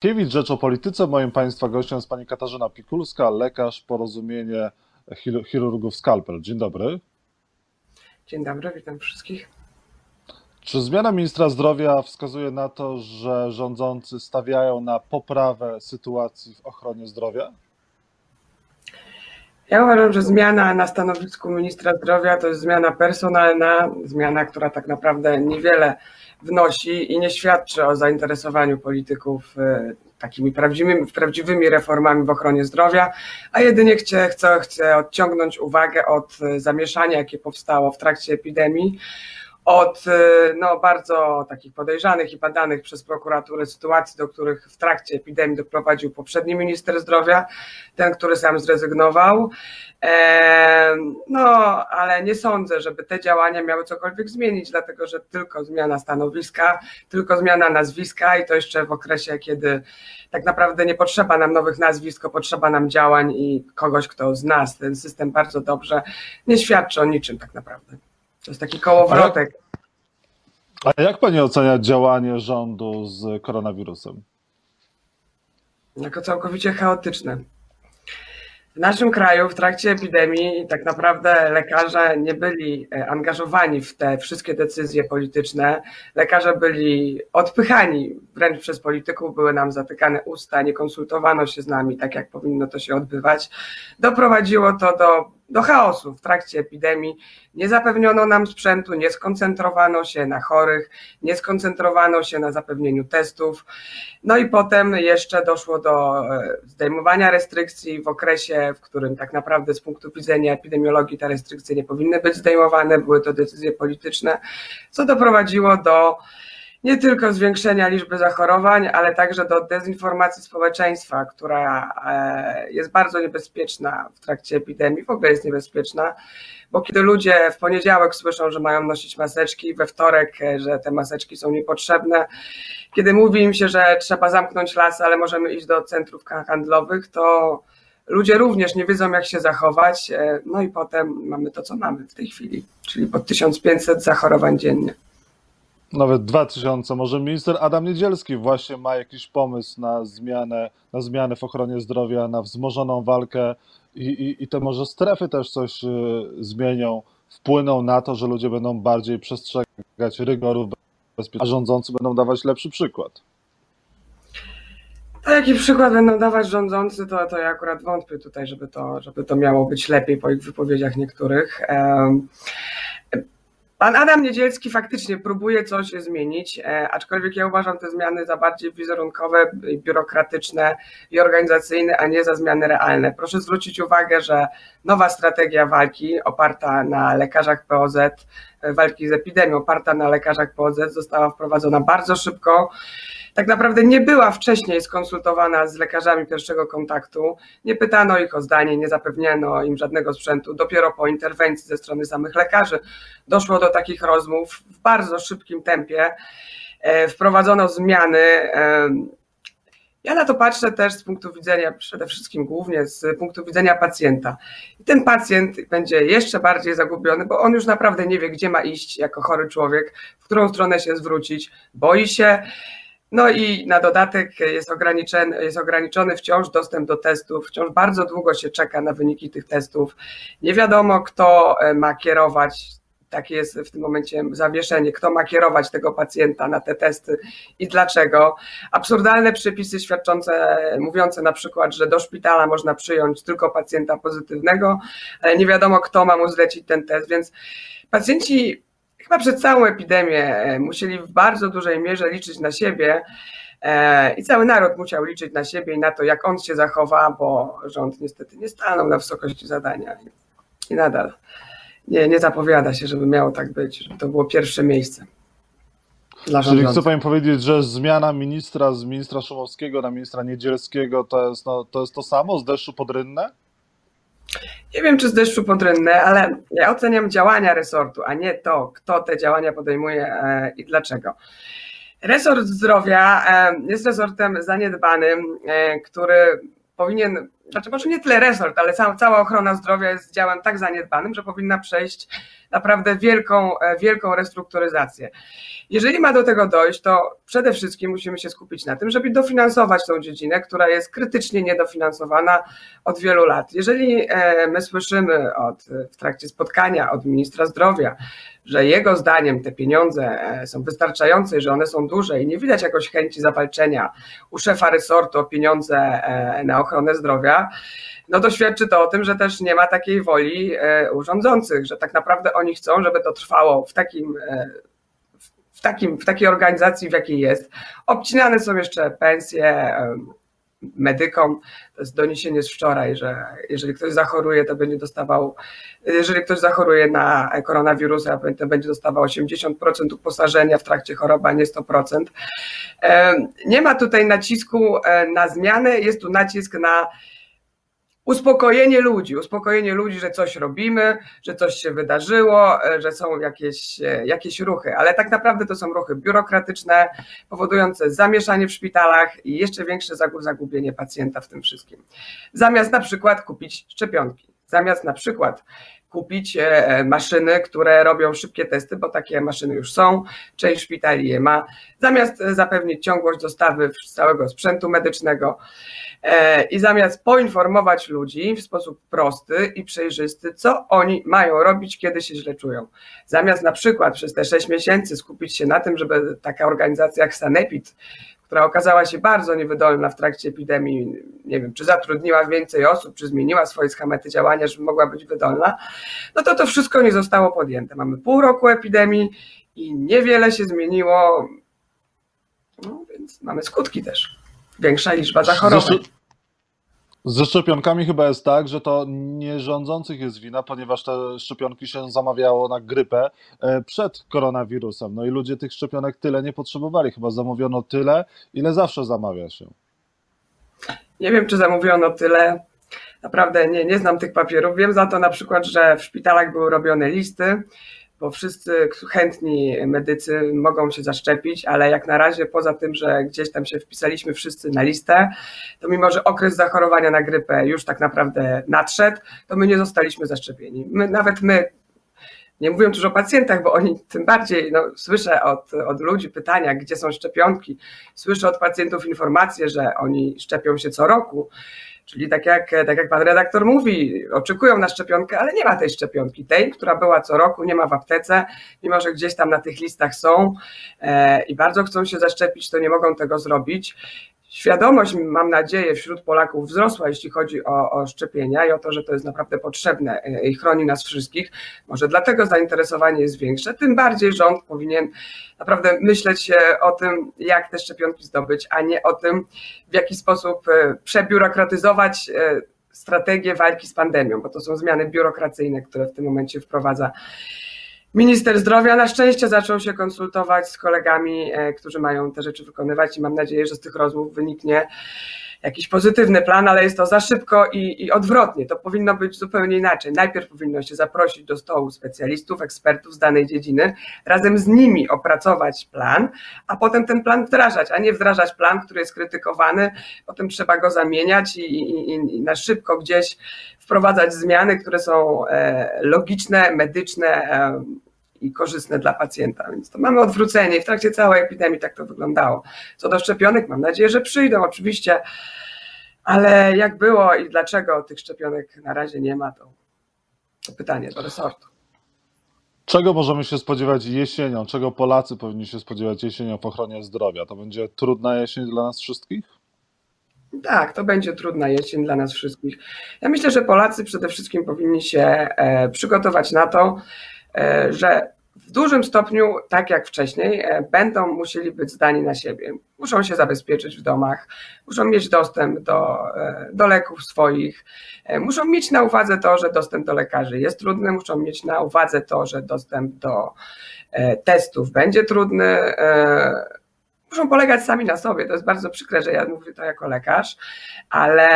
Kiewicz, Rzecz o Polityce. Moim Państwa gościem jest Pani Katarzyna Pikulska, lekarz Porozumienie Chirurgów Skalpel. Dzień dobry. Dzień dobry, witam wszystkich. Czy zmiana ministra zdrowia wskazuje na to, że rządzący stawiają na poprawę sytuacji w ochronie zdrowia? Ja uważam, że zmiana na stanowisku ministra zdrowia to jest zmiana personalna, zmiana, która tak naprawdę niewiele wnosi i nie świadczy o zainteresowaniu polityków e, takimi prawdziwymi, prawdziwymi reformami w ochronie zdrowia, a jedynie chce, chce, chce odciągnąć uwagę od e, zamieszania, jakie powstało w trakcie epidemii, od y, no, bardzo takich podejrzanych i badanych przez prokuraturę sytuacji, do których w trakcie epidemii doprowadził poprzedni minister zdrowia, ten, który sam zrezygnował. No, ale nie sądzę, żeby te działania miały cokolwiek zmienić, dlatego że tylko zmiana stanowiska, tylko zmiana nazwiska i to jeszcze w okresie, kiedy tak naprawdę nie potrzeba nam nowych nazwisk, potrzeba nam działań i kogoś, kto zna ten system bardzo dobrze, nie świadczy o niczym tak naprawdę. To jest taki kołowrotek. A jak, a jak pani ocenia działanie rządu z koronawirusem? Jako całkowicie chaotyczne. W naszym kraju w trakcie epidemii tak naprawdę lekarze nie byli e, angażowani w te wszystkie decyzje polityczne. Lekarze byli odpychani wręcz przez polityków, były nam zatykane usta, nie konsultowano się z nami tak, jak powinno to się odbywać. Doprowadziło to do do chaosu w trakcie epidemii. Nie zapewniono nam sprzętu, nie skoncentrowano się na chorych, nie skoncentrowano się na zapewnieniu testów. No i potem jeszcze doszło do e, zdejmowania restrykcji w okresie, w którym tak naprawdę z punktu widzenia epidemiologii te restrykcje nie powinny być zdejmowane, były to decyzje polityczne, co doprowadziło do nie tylko zwiększenia liczby zachorowań, ale także do dezinformacji społeczeństwa, która e, jest bardzo niebezpieczna w trakcie epidemii, w ogóle jest niebezpieczna, bo kiedy ludzie w poniedziałek słyszą, że mają nosić maseczki, we wtorek, e, że te maseczki są niepotrzebne, kiedy mówi im się, że trzeba zamknąć lasy, ale możemy iść do centrów handlowych, to ludzie również nie wiedzą, jak się zachować. E, no i potem mamy to, co mamy w tej chwili, czyli pod 1500 zachorowań dziennie nawet 2000. Może minister Adam Niedzielski właśnie ma jakiś pomysł na zmianę, na zmianę w ochronie zdrowia, na wzmożoną walkę i, i, i te może strefy też coś y, zmienią, wpłyną na to, że ludzie będą bardziej przestrzegać rygorów bezpieczeństwa, a rządzący będą dawać lepszy przykład. A jaki przykład będą dawać rządzący, to, to ja akurat wątpię tutaj, żeby to, żeby to miało być lepiej po ich wypowiedziach niektórych. Um, Pan Adam Niedzielski faktycznie próbuje coś zmienić, e, aczkolwiek ja uważam te zmiany za bardziej wizerunkowe, biurokratyczne i organizacyjne, a nie za zmiany realne. Proszę zwrócić uwagę, że nowa strategia walki oparta na lekarzach POZ, walki z epidemią oparta na lekarzach POZ została wprowadzona bardzo szybko tak naprawdę nie była wcześniej skonsultowana z lekarzami pierwszego kontaktu, nie pytano ich o zdanie, nie zapewniano im żadnego sprzętu. Dopiero po interwencji ze strony samych lekarzy doszło do takich rozmów w bardzo szybkim tempie. E, wprowadzono zmiany. Ja na to patrzę też z punktu widzenia, przede wszystkim głównie z punktu widzenia pacjenta. I ten pacjent będzie jeszcze bardziej zagubiony, bo on już naprawdę nie wie, gdzie ma iść jako chory człowiek, w którą stronę się zwrócić, boi się. No i na dodatek jest ograniczony, jest ograniczony wciąż dostęp do testów, wciąż bardzo długo się czeka na wyniki tych testów. Nie wiadomo, kto e, ma kierować, takie jest w tym momencie zawieszenie, kto ma kierować tego pacjenta na te testy i dlaczego. Absurdalne przepisy świadczące, mówiące na przykład, że do szpitala można przyjąć tylko pacjenta pozytywnego, ale nie wiadomo, kto ma mu zlecić ten test, więc pacjenci chyba przez całą epidemię e, musieli w bardzo dużej mierze liczyć na siebie e, i cały naród musiał liczyć na siebie i na to, jak on się zachowa, bo rząd niestety nie stanął na wysokości zadania i nadal nie, nie zapowiada się, żeby miało tak być, żeby to było pierwsze miejsce. Dla Czyli chce Pani powiedzieć, że zmiana ministra z ministra Szumowskiego na ministra Niedzielskiego to jest, no, to jest to samo z deszczu pod rynnę? Nie wiem, czy z deszczu pod rynnę, ale ja oceniam działania resortu, a nie to, kto te działania podejmuje e, i dlaczego. Resort zdrowia e, jest resortem zaniedbanym, e, który powinien znaczy może nie tyle resort, ale cała, cała ochrona zdrowia jest działem tak zaniedbanym, że powinna przejść naprawdę wielką, e, wielką restrukturyzację. Jeżeli ma do tego dojść, to przede wszystkim musimy się skupić na tym, żeby dofinansować tą dziedzinę, która jest krytycznie niedofinansowana od wielu lat. Jeżeli e, my słyszymy od, w trakcie spotkania od ministra zdrowia, że jego zdaniem te pieniądze e, są wystarczające, że one są duże i nie widać jakoś chęci zawalczenia u szefa resortu o pieniądze na ochronę zdrowia, no to świadczy to o tym, że też nie ma takiej woli urządzących, że tak naprawdę oni chcą, żeby to trwało w takim w, takim, w takiej organizacji, w jakiej jest. Obcinane są jeszcze pensje medykom. To jest doniesienie z wczoraj, że jeżeli ktoś zachoruje, to będzie dostawał, jeżeli ktoś zachoruje na koronawirusa, to będzie dostawał 80% uposażenia w trakcie choroby, a nie 100%. Nie ma tutaj nacisku e, na zmianę, jest tu nacisk na uspokojenie ludzi, uspokojenie ludzi, że coś robimy, że coś się wydarzyło, e, że są jakieś, e, jakieś ruchy, ale tak naprawdę to są ruchy biurokratyczne, powodujące zamieszanie w szpitalach i jeszcze większe zagubienie pacjenta w tym wszystkim. Zamiast na przykład kupić szczepionki, zamiast na przykład kupić e, maszyny, które robią szybkie testy, bo takie maszyny już są, część szpitali je ma, zamiast zapewnić ciągłość dostawy całego sprzętu medycznego, E, I zamiast poinformować ludzi w sposób prosty i przejrzysty, co oni mają robić, kiedy się źle czują, zamiast na przykład przez te sześć miesięcy skupić się na tym, żeby taka organizacja jak Sanepid, która okazała się bardzo niewydolna w trakcie epidemii, nie wiem, czy zatrudniła więcej osób, czy zmieniła swoje schematy działania, żeby mogła być wydolna, no to to wszystko nie zostało podjęte. Mamy pół roku epidemii i niewiele się zmieniło, no więc mamy skutki też większa liczba zachorowań. Ze szczepionkami chyba jest tak, że to nie rządzących jest wina, ponieważ te szczepionki się zamawiało na grypę e, przed koronawirusem. No i ludzie tych szczepionek tyle nie potrzebowali. Chyba zamówiono tyle, ile zawsze zamawia się. Nie wiem, czy zamówiono tyle. Naprawdę nie, nie znam tych papierów. Wiem za to na przykład, że w szpitalach były robione listy bo wszyscy chętni medycy mogą się zaszczepić, ale jak na razie poza tym, że gdzieś tam się wpisaliśmy wszyscy na listę, to mimo, że okres zachorowania na grypę już tak naprawdę nadszedł, to my nie zostaliśmy zaszczepieni. My, nawet my, nie mówiąc już o pacjentach, bo oni tym bardziej, no, słyszę od, od ludzi pytania, gdzie są szczepionki, słyszę od pacjentów informacje, że oni szczepią się co roku, Czyli tak jak, tak jak pan redaktor mówi, oczekują na szczepionkę, ale nie ma tej szczepionki. Tej, która była co roku, nie ma w aptece, mimo że gdzieś tam na tych listach są e, i bardzo chcą się zaszczepić, to nie mogą tego zrobić. Świadomość, mam nadzieję, wśród Polaków wzrosła, jeśli chodzi o, o, szczepienia i o to, że to jest naprawdę potrzebne i chroni nas wszystkich. Może dlatego zainteresowanie jest większe. Tym bardziej rząd powinien naprawdę myśleć o tym, jak te szczepionki zdobyć, a nie o tym, w jaki sposób e, przebiurokratyzować e, strategię walki z pandemią, bo to są zmiany biurokracyjne, które w tym momencie wprowadza Minister zdrowia na szczęście zaczął się konsultować z kolegami, e, którzy mają te rzeczy wykonywać i mam nadzieję, że z tych rozmów wyniknie jakiś pozytywny plan, ale jest to za szybko i, i, odwrotnie. To powinno być zupełnie inaczej. Najpierw powinno się zaprosić do stołu specjalistów, ekspertów z danej dziedziny, razem z nimi opracować plan, a potem ten plan wdrażać, a nie wdrażać plan, który jest krytykowany, potem trzeba go zamieniać i, i, i na szybko gdzieś wprowadzać zmiany, które są e, logiczne, medyczne, e, i korzystne dla pacjenta. Więc to mamy odwrócenie i w trakcie całej epidemii tak to wyglądało. Co do szczepionek, mam nadzieję, że przyjdą oczywiście, ale jak było i dlaczego tych szczepionek na razie nie ma, to, to pytanie do resortu. Czego możemy się spodziewać jesienią? Czego Polacy powinni się spodziewać jesienią w ochronie zdrowia? To będzie trudna jesień dla nas wszystkich? Tak, to będzie trudna jesień dla nas wszystkich. Ja myślę, że Polacy przede wszystkim powinni się e, przygotować na to, że w dużym stopniu, tak jak wcześniej, e, będą musieli być zdani na siebie. Muszą się zabezpieczyć w domach, muszą mieć dostęp do, e, do leków swoich, muszą mieć na uwadze to, że dostęp do lekarzy jest trudny, muszą mieć na uwadze to, że dostęp do testów będzie trudny. Muszą polegać sami na sobie. To jest bardzo przykre, że ja mówię to jako lekarz, ale,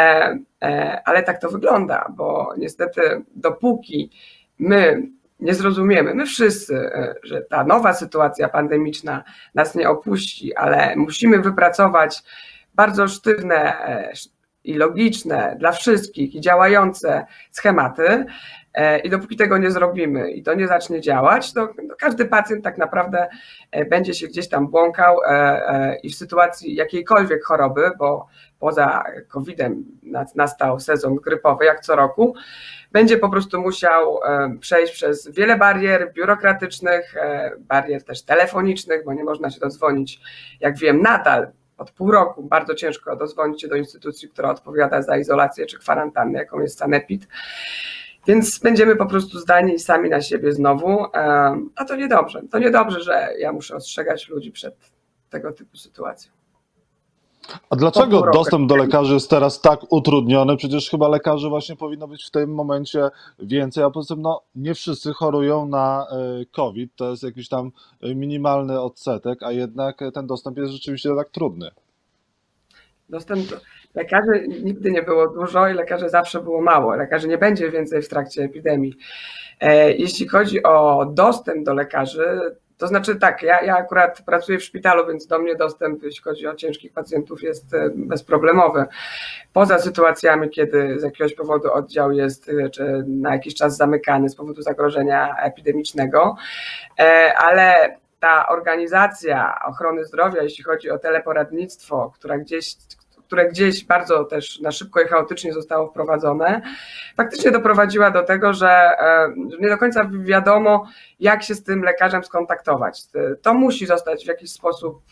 ale tak to wygląda, bo niestety dopóki my nie zrozumiemy, my wszyscy, e, że ta nowa sytuacja pandemiczna nas nie opuści, ale musimy wypracować bardzo sztywne, e, i logiczne dla wszystkich i działające schematy. E, I dopóki tego nie zrobimy i to nie zacznie działać, to, każdy pacjent tak naprawdę e, będzie się gdzieś tam błąkał e, i w sytuacji jakiejkolwiek choroby, bo poza COVID-em nastał sezon grypowy, jak co roku, będzie po prostu musiał przejść przez wiele barier biurokratycznych, barier też telefonicznych, bo nie można się dodzwonić, jak wiem, nadal od pół roku bardzo ciężko dozwonić się do instytucji, która odpowiada za izolację czy kwarantannę, jaką jest Sanepid. Więc będziemy po prostu zdani sami na siebie znowu, a to niedobrze. To niedobrze, że ja muszę ostrzegać ludzi przed tego typu sytuacją. A dlaczego dostęp do lekarzy jest teraz tak utrudniony? Przecież chyba lekarzy właśnie powinno być w tym momencie więcej, a poza tym no, nie wszyscy chorują na e, COVID, to jest jakiś tam minimalny odsetek, a jednak ten dostęp jest rzeczywiście tak trudny. Dostęp do lekarzy nigdy nie było dużo i lekarzy zawsze było mało. Lekarzy nie będzie więcej w trakcie epidemii. E, jeśli chodzi o dostęp do lekarzy, to znaczy tak, ja, ja akurat pracuję w szpitalu, więc do mnie dostęp, jeśli chodzi o ciężkich pacjentów, jest e, bezproblemowy. Poza sytuacjami, kiedy z jakiegoś powodu oddział jest e, czy na jakiś czas zamykany z powodu zagrożenia epidemicznego, ale ta organizacja ochrony zdrowia, jeśli chodzi o teleporadnictwo, która gdzieś, które gdzieś bardzo też na szybko i chaotycznie zostało wprowadzone, faktycznie doprowadziła do tego, że e, nie do końca wiadomo, jak się z tym lekarzem skontaktować. To musi zostać w jakiś sposób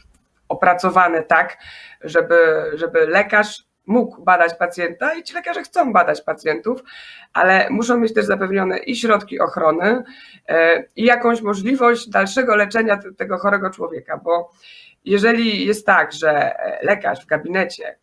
opracowane tak, żeby, żeby lekarz mógł badać pacjenta i ci lekarze chcą badać pacjentów, ale muszą mieć też zapewnione i środki ochrony, e, i jakąś możliwość dalszego leczenia tego chorego człowieka, bo jeżeli jest tak, że lekarz w gabinecie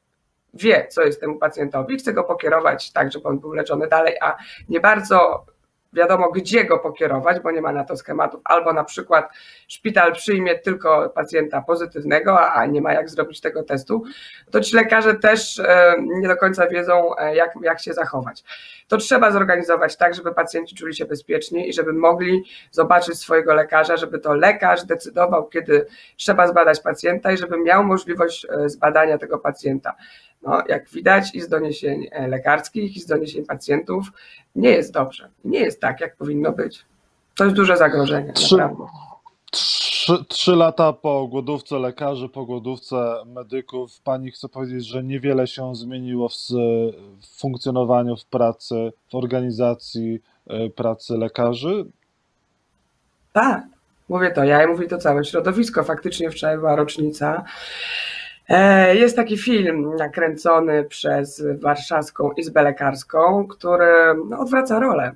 wie, co jest temu pacjentowi, chce go pokierować tak, żeby on był leczony dalej, a nie bardzo wiadomo, gdzie go pokierować, bo nie ma na to schematów, albo na przykład szpital przyjmie tylko pacjenta pozytywnego, a nie ma jak zrobić tego testu, to ci lekarze też e, nie do końca wiedzą, e, jak, jak się zachować. To trzeba zorganizować tak, żeby pacjenci czuli się bezpiecznie i żeby mogli zobaczyć swojego lekarza, żeby to lekarz decydował, kiedy trzeba zbadać pacjenta i żeby miał możliwość e, zbadania tego pacjenta. No, jak widać i z doniesień e, lekarskich, i z doniesień pacjentów, nie jest dobrze. Nie jest tak, jak powinno być. To jest duże zagrożenie. Trzy, trzy, trzy lata po głodówce lekarzy, po głodówce medyków, pani chce powiedzieć, że niewiele się zmieniło w, w funkcjonowaniu, w pracy, w organizacji e, pracy lekarzy? Tak, mówię to ja i mówi to całe środowisko. Faktycznie wczoraj była rocznica jest taki film nakręcony przez Warszawską Izbę Lekarską, który no, odwraca rolę.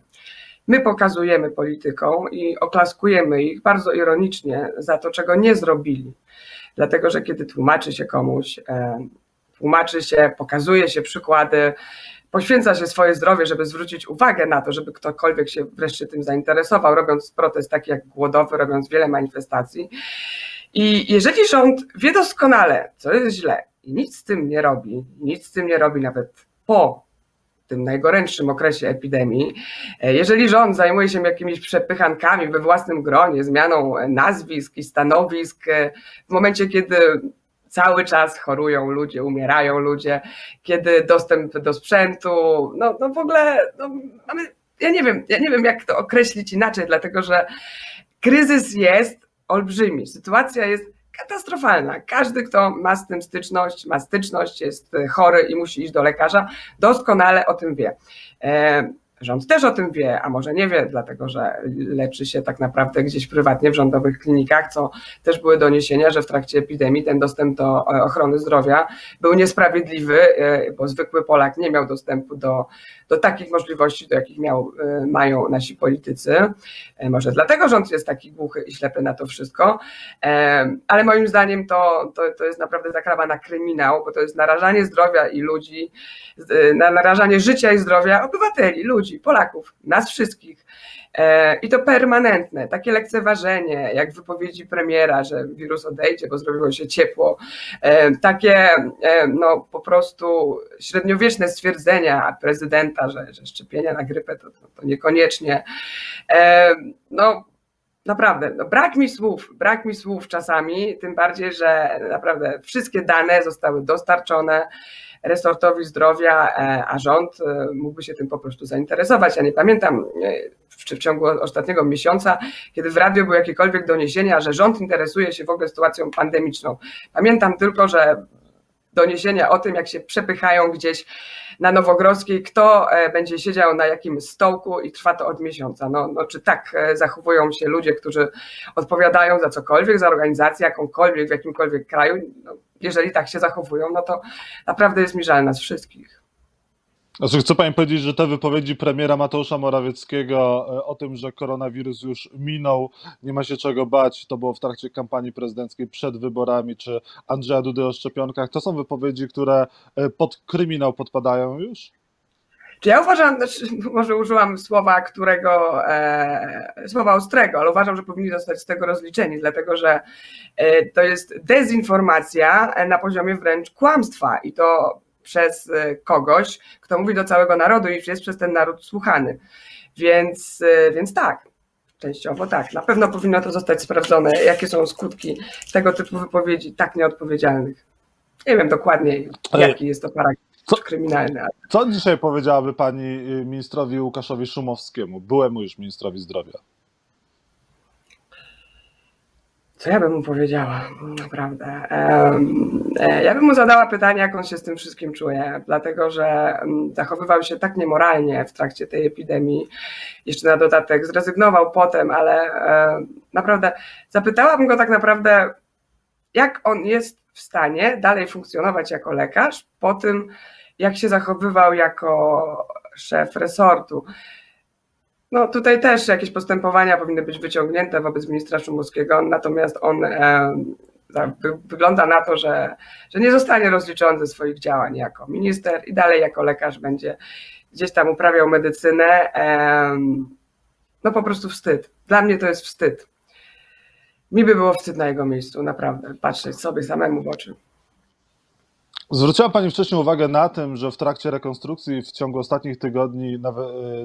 My pokazujemy polityką i oklaskujemy ich bardzo ironicznie za to, czego nie zrobili. Dlatego, że kiedy tłumaczy się komuś, e, tłumaczy się, pokazuje się przykłady, poświęca się swoje zdrowie, żeby zwrócić uwagę na to, żeby ktokolwiek się wreszcie tym zainteresował, robiąc protest taki jak głodowy, robiąc wiele manifestacji, i jeżeli rząd wie doskonale, co jest źle i nic z tym nie robi, nic z tym nie robi nawet po tym najgorętszym okresie epidemii, e, jeżeli rząd zajmuje się jakimiś przepychankami we własnym gronie, zmianą nazwisk i stanowisk, e, w momencie, kiedy cały czas chorują ludzie, umierają ludzie, kiedy dostęp do sprzętu, no, no w ogóle no, mamy, ja nie wiem, ja nie wiem jak to określić inaczej, dlatego że kryzys jest, olbrzymi. Sytuacja jest katastrofalna. Każdy, kto ma z tym styczność, ma styczność, jest chory i musi iść do lekarza, doskonale o tym wie. Rząd też o tym wie, a może nie wie, dlatego że leczy się tak naprawdę gdzieś prywatnie w rządowych klinikach, co też były doniesienia, że w trakcie epidemii ten dostęp do e, ochrony zdrowia był niesprawiedliwy, e, bo zwykły Polak nie miał dostępu do, do takich możliwości, do jakich miał, e, mają nasi politycy. Może dlatego rząd jest taki głuchy i ślepy na to wszystko, ale moim zdaniem to, to, to jest naprawdę zakrawa na kryminał, bo to jest narażanie zdrowia i ludzi, narażanie życia i zdrowia obywateli, ludzi ludzi, Polaków, nas wszystkich. E, I to permanentne, takie lekceważenie, jak wypowiedzi premiera, że wirus odejdzie, bo zrobiło się ciepło, e, takie e, no, po prostu średniowieczne stwierdzenia prezydenta, że, że szczepienia na grypę to, to, to niekoniecznie. No, Naprawdę, no brak mi słów, brak mi słów czasami, tym bardziej, że naprawdę wszystkie dane zostały dostarczone resortowi zdrowia, e, a rząd e, mógłby się tym po prostu zainteresować. Ja nie pamiętam, czy w ciągu ostatniego miesiąca, kiedy w radio były jakiekolwiek doniesienia, że rząd interesuje się w ogóle sytuacją pandemiczną. Pamiętam tylko, że doniesienia o tym, jak się przepychają gdzieś na Nowogrodzkiej, kto e, będzie siedział na jakim stołku i trwa to od miesiąca. No, no, czy tak e, zachowują się ludzie, którzy odpowiadają za cokolwiek, za organizację jakąkolwiek w jakimkolwiek kraju? No, jeżeli tak się zachowują, no to naprawdę jest mi żal nas wszystkich. Znaczy, chce Pani powiedzieć, że te wypowiedzi premiera Mateusza Morawieckiego e, o tym, że koronawirus już minął, nie ma się czego bać, to było w trakcie kampanii prezydenckiej przed wyborami, czy Andrzeja Dudy o szczepionkach, to są wypowiedzi, które e, pod kryminał podpadają już? Czy ja uważam, znaczy, może użyłam słowa, którego, e, słowa ostrego, ale uważam, że powinni zostać z tego rozliczeni, dlatego że e, to jest dezinformacja na poziomie wręcz kłamstwa i to przez e, kogoś, kto mówi do całego narodu i jest przez ten naród słuchany. Więc, e, więc tak, częściowo tak. Na pewno powinno to zostać sprawdzone, jakie są skutki tego typu wypowiedzi tak nieodpowiedzialnych. Nie wiem dokładnie, jaki jest to paragraf co, kryminalny. Co dzisiaj powiedziałaby pani y, ministrowi Łukaszowi Szumowskiemu, byłemu już ministrowi zdrowia? Co ja bym mu powiedziała, naprawdę? E, ja bym mu zadała pytanie, jak on się z tym wszystkim czuje, dlatego że mm, zachowywał się tak niemoralnie w trakcie tej epidemii. Jeszcze na dodatek zrezygnował potem, ale e, naprawdę zapytałabym go tak naprawdę, jak on jest w stanie dalej funkcjonować jako lekarz po tym, jak się zachowywał jako szef resortu. No tutaj też jakieś postępowania powinny być wyciągnięte wobec ministra Szumowskiego, natomiast on e, wygląda na to, że, że nie zostanie rozliczony ze swoich działań jako minister i dalej jako lekarz będzie gdzieś tam uprawiał medycynę. E, no po prostu wstyd. Dla mnie to jest wstyd. Mi by było wstyd na jego miejscu, naprawdę, patrzeć sobie samemu w oczy. Zwróciła Pani wcześniej uwagę na tym, że w trakcie rekonstrukcji w ciągu ostatnich tygodni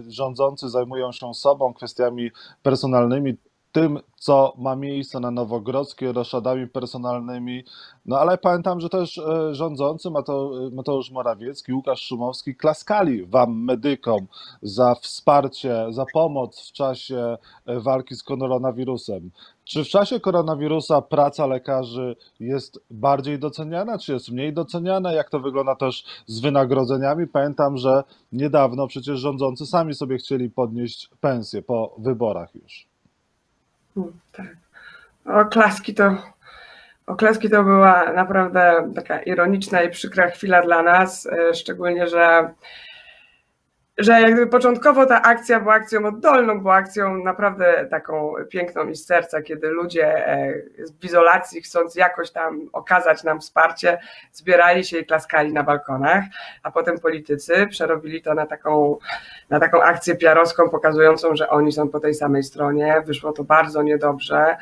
rządzący zajmują się sobą, kwestiami personalnymi, tym, co ma miejsce na Nowogrodzkiej, roszadami personalnymi. No ale pamiętam, że też y, rządzący Mateusz Morawiecki, Łukasz Szumowski klaskali wam, medykom, za wsparcie, za pomoc w czasie y, walki z koronawirusem. Czy w czasie koronawirusa praca lekarzy jest bardziej doceniana, czy jest mniej doceniana? Jak to wygląda też z wynagrodzeniami? Pamiętam, że niedawno przecież rządzący sami sobie chcieli podnieść pensję po wyborach już. Tak. Oklaski to, oklaski to była naprawdę taka ironiczna i przykra chwila dla nas, e, szczególnie, że że jak gdyby początkowo ta akcja była akcją oddolną, była akcją naprawdę taką piękną i z serca, kiedy ludzie e, w izolacji, chcąc jakoś tam okazać nam wsparcie, zbierali się i klaskali na balkonach, a potem politycy przerobili to na taką, na taką akcję piarowską, pokazującą, że oni są po tej samej stronie. Wyszło to bardzo niedobrze.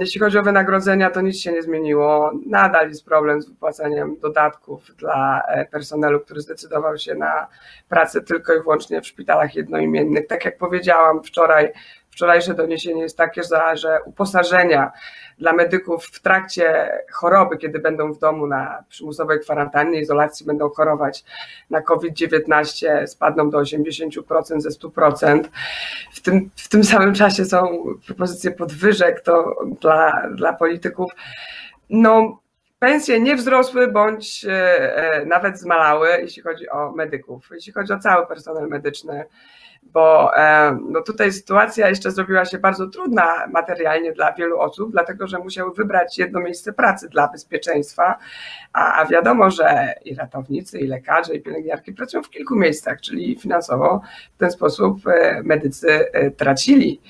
Jeśli chodzi o wynagrodzenia, to nic się nie zmieniło. Nadal jest problem z wypłaceniem dodatków dla e, personelu, który zdecydował się na pracę tylko i wyłącznie w szpitalach jednoimiennych. Tak jak powiedziałam wczoraj, Wczorajsze doniesienie jest takie, że uposażenia dla medyków w trakcie choroby, kiedy będą w domu na przymusowej kwarantannie, izolacji, będą chorować na COVID-19, spadną do 80% ze 100%. W tym, w tym samym czasie są propozycje podwyżek to dla, dla polityków. No, pensje nie wzrosły bądź e, e, nawet zmalały, jeśli chodzi o medyków, jeśli chodzi o cały personel medyczny bo e, no tutaj sytuacja jeszcze zrobiła się bardzo trudna materialnie dla wielu osób, dlatego że musiały wybrać jedno miejsce pracy dla bezpieczeństwa, a, wiadomo, że i ratownicy, i lekarze, i pielęgniarki pracują w kilku miejscach, czyli finansowo w ten sposób medycy tracili.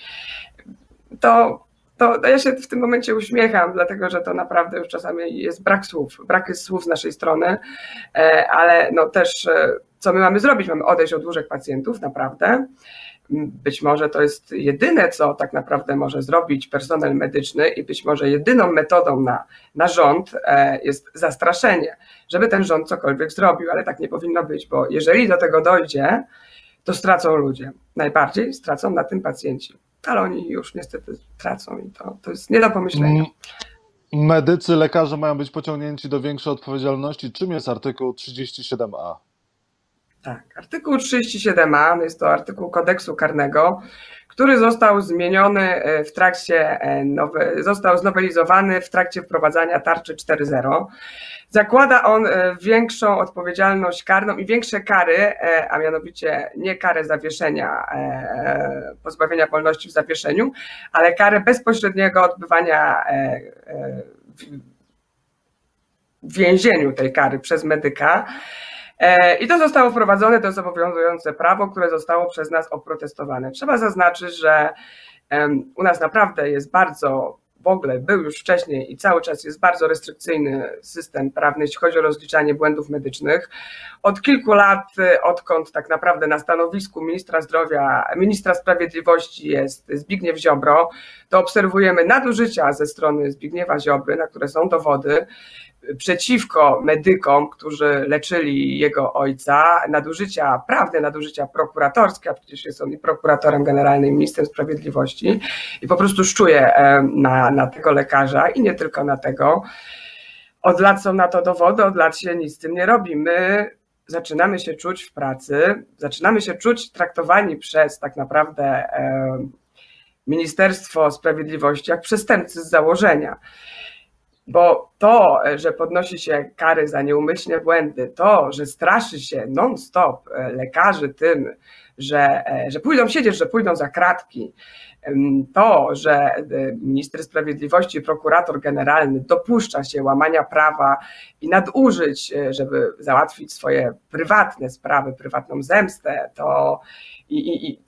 To to ja się w tym momencie uśmiecham, dlatego że to naprawdę już czasami jest brak słów, brak jest słów z naszej strony, ale no też co my mamy zrobić? Mamy odejść od łóżek pacjentów, naprawdę. Być może to jest jedyne, co tak naprawdę może zrobić personel medyczny, i być może jedyną metodą na, na rząd e, jest zastraszenie, żeby ten rząd cokolwiek zrobił, ale tak nie powinno być, bo jeżeli do tego dojdzie, to stracą ludzie. Najbardziej stracą na tym pacjenci. Ale oni już niestety tracą i to, to jest nie do pomyślenia. Medycy, lekarze mają być pociągnięci do większej odpowiedzialności. Czym jest artykuł 37a? Tak, artykuł 37a jest to artykuł kodeksu karnego, który został zmieniony e, w trakcie, e, nowe, został znowelizowany w trakcie wprowadzania tarczy 4.0. Zakłada on e, większą odpowiedzialność karną i większe kary, a mianowicie nie karę zawieszenia, pozbawienia wolności w zawieszeniu, ale karę bezpośredniego odbywania w więzieniu tej kary przez medyka. I to zostało wprowadzone, to jest obowiązujące prawo, które zostało przez nas oprotestowane. Trzeba zaznaczyć, że u nas naprawdę jest bardzo, w ogóle był już wcześniej i cały czas jest bardzo restrykcyjny system prawny, jeśli chodzi o rozliczanie błędów medycznych. Od kilku lat, odkąd tak naprawdę na stanowisku ministra zdrowia, ministra sprawiedliwości jest Zbigniew Ziobro, to obserwujemy nadużycia ze strony Zbigniewa Ziobry, na które są dowody przeciwko medykom, którzy leczyli jego ojca, nadużycia prawne, nadużycia prokuratorskie, a przecież jest on i prokuratorem generalnym, ministrem sprawiedliwości i po prostu szczuje na, na tego lekarza i nie tylko na tego. Od lat są na to dowody, od lat się nic z tym nie robi. My zaczynamy się czuć w pracy, zaczynamy się czuć traktowani przez tak naprawdę Ministerstwo Sprawiedliwości jak przestępcy z założenia. Bo to, że podnosi się kary za nieumyślne błędy, to, że straszy się non-stop e, lekarzy tym, że, e, że pójdą siedzieć, że pójdą za kratki, to, że e, minister sprawiedliwości, prokurator generalny dopuszcza się łamania prawa i nadużyć, żeby załatwić swoje prywatne sprawy, prywatną zemstę, to i, i, i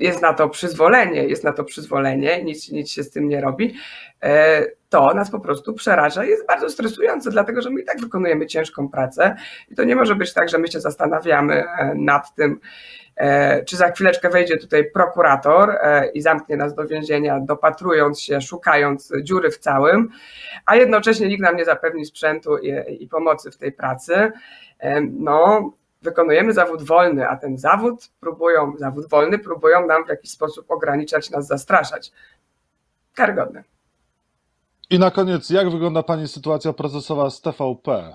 jest na to przyzwolenie, jest na to przyzwolenie, nic, nic się z tym nie robi, e, to nas po prostu przeraża jest bardzo stresujące, dlatego że my i tak wykonujemy ciężką pracę i to nie może być tak, że my się zastanawiamy e, nad tym, e, czy za chwileczkę wejdzie tutaj prokurator i zamknie nas do więzienia, dopatrując się, szukając dziury w całym, a jednocześnie nikt nam nie zapewni sprzętu i, i pomocy w tej pracy. No, wykonujemy zawód wolny, a ten zawód próbują, zawód wolny próbują nam w jakiś sposób ograniczać, nas zastraszać. Karygodne. I na koniec, jak wygląda Pani sytuacja procesowa z TVP?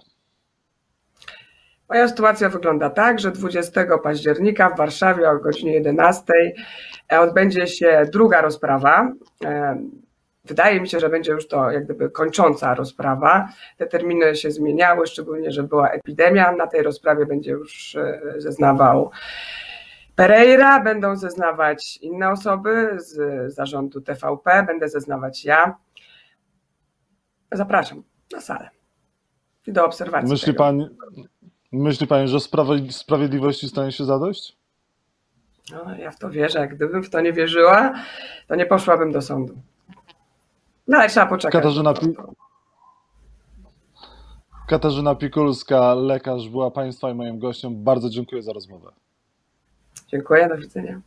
Moja sytuacja wygląda tak, że 20 października w Warszawie o godzinie 11 odbędzie się druga rozprawa. Wydaje mi się, że będzie już to jak gdyby kończąca rozprawa. Te terminy się zmieniały, szczególnie, że była epidemia. Na tej rozprawie będzie już e, zeznawał Pereira, będą zeznawać inne osoby z zarządu TVP, będę zeznawać ja. Zapraszam na salę i do obserwacji. Myśli tego. pani, myśli pani, że sprawiedliwości stanie się zadość? No, ja w to wierzę. Gdybym w to nie wierzyła, to nie poszłabym do sądu. No ale trzeba poczekać. Katarzyna, Pi... Katarzyna Pikulska, lekarz, była Państwa i moim gościem. Bardzo dziękuję za rozmowę. Dziękuję, do widzenia.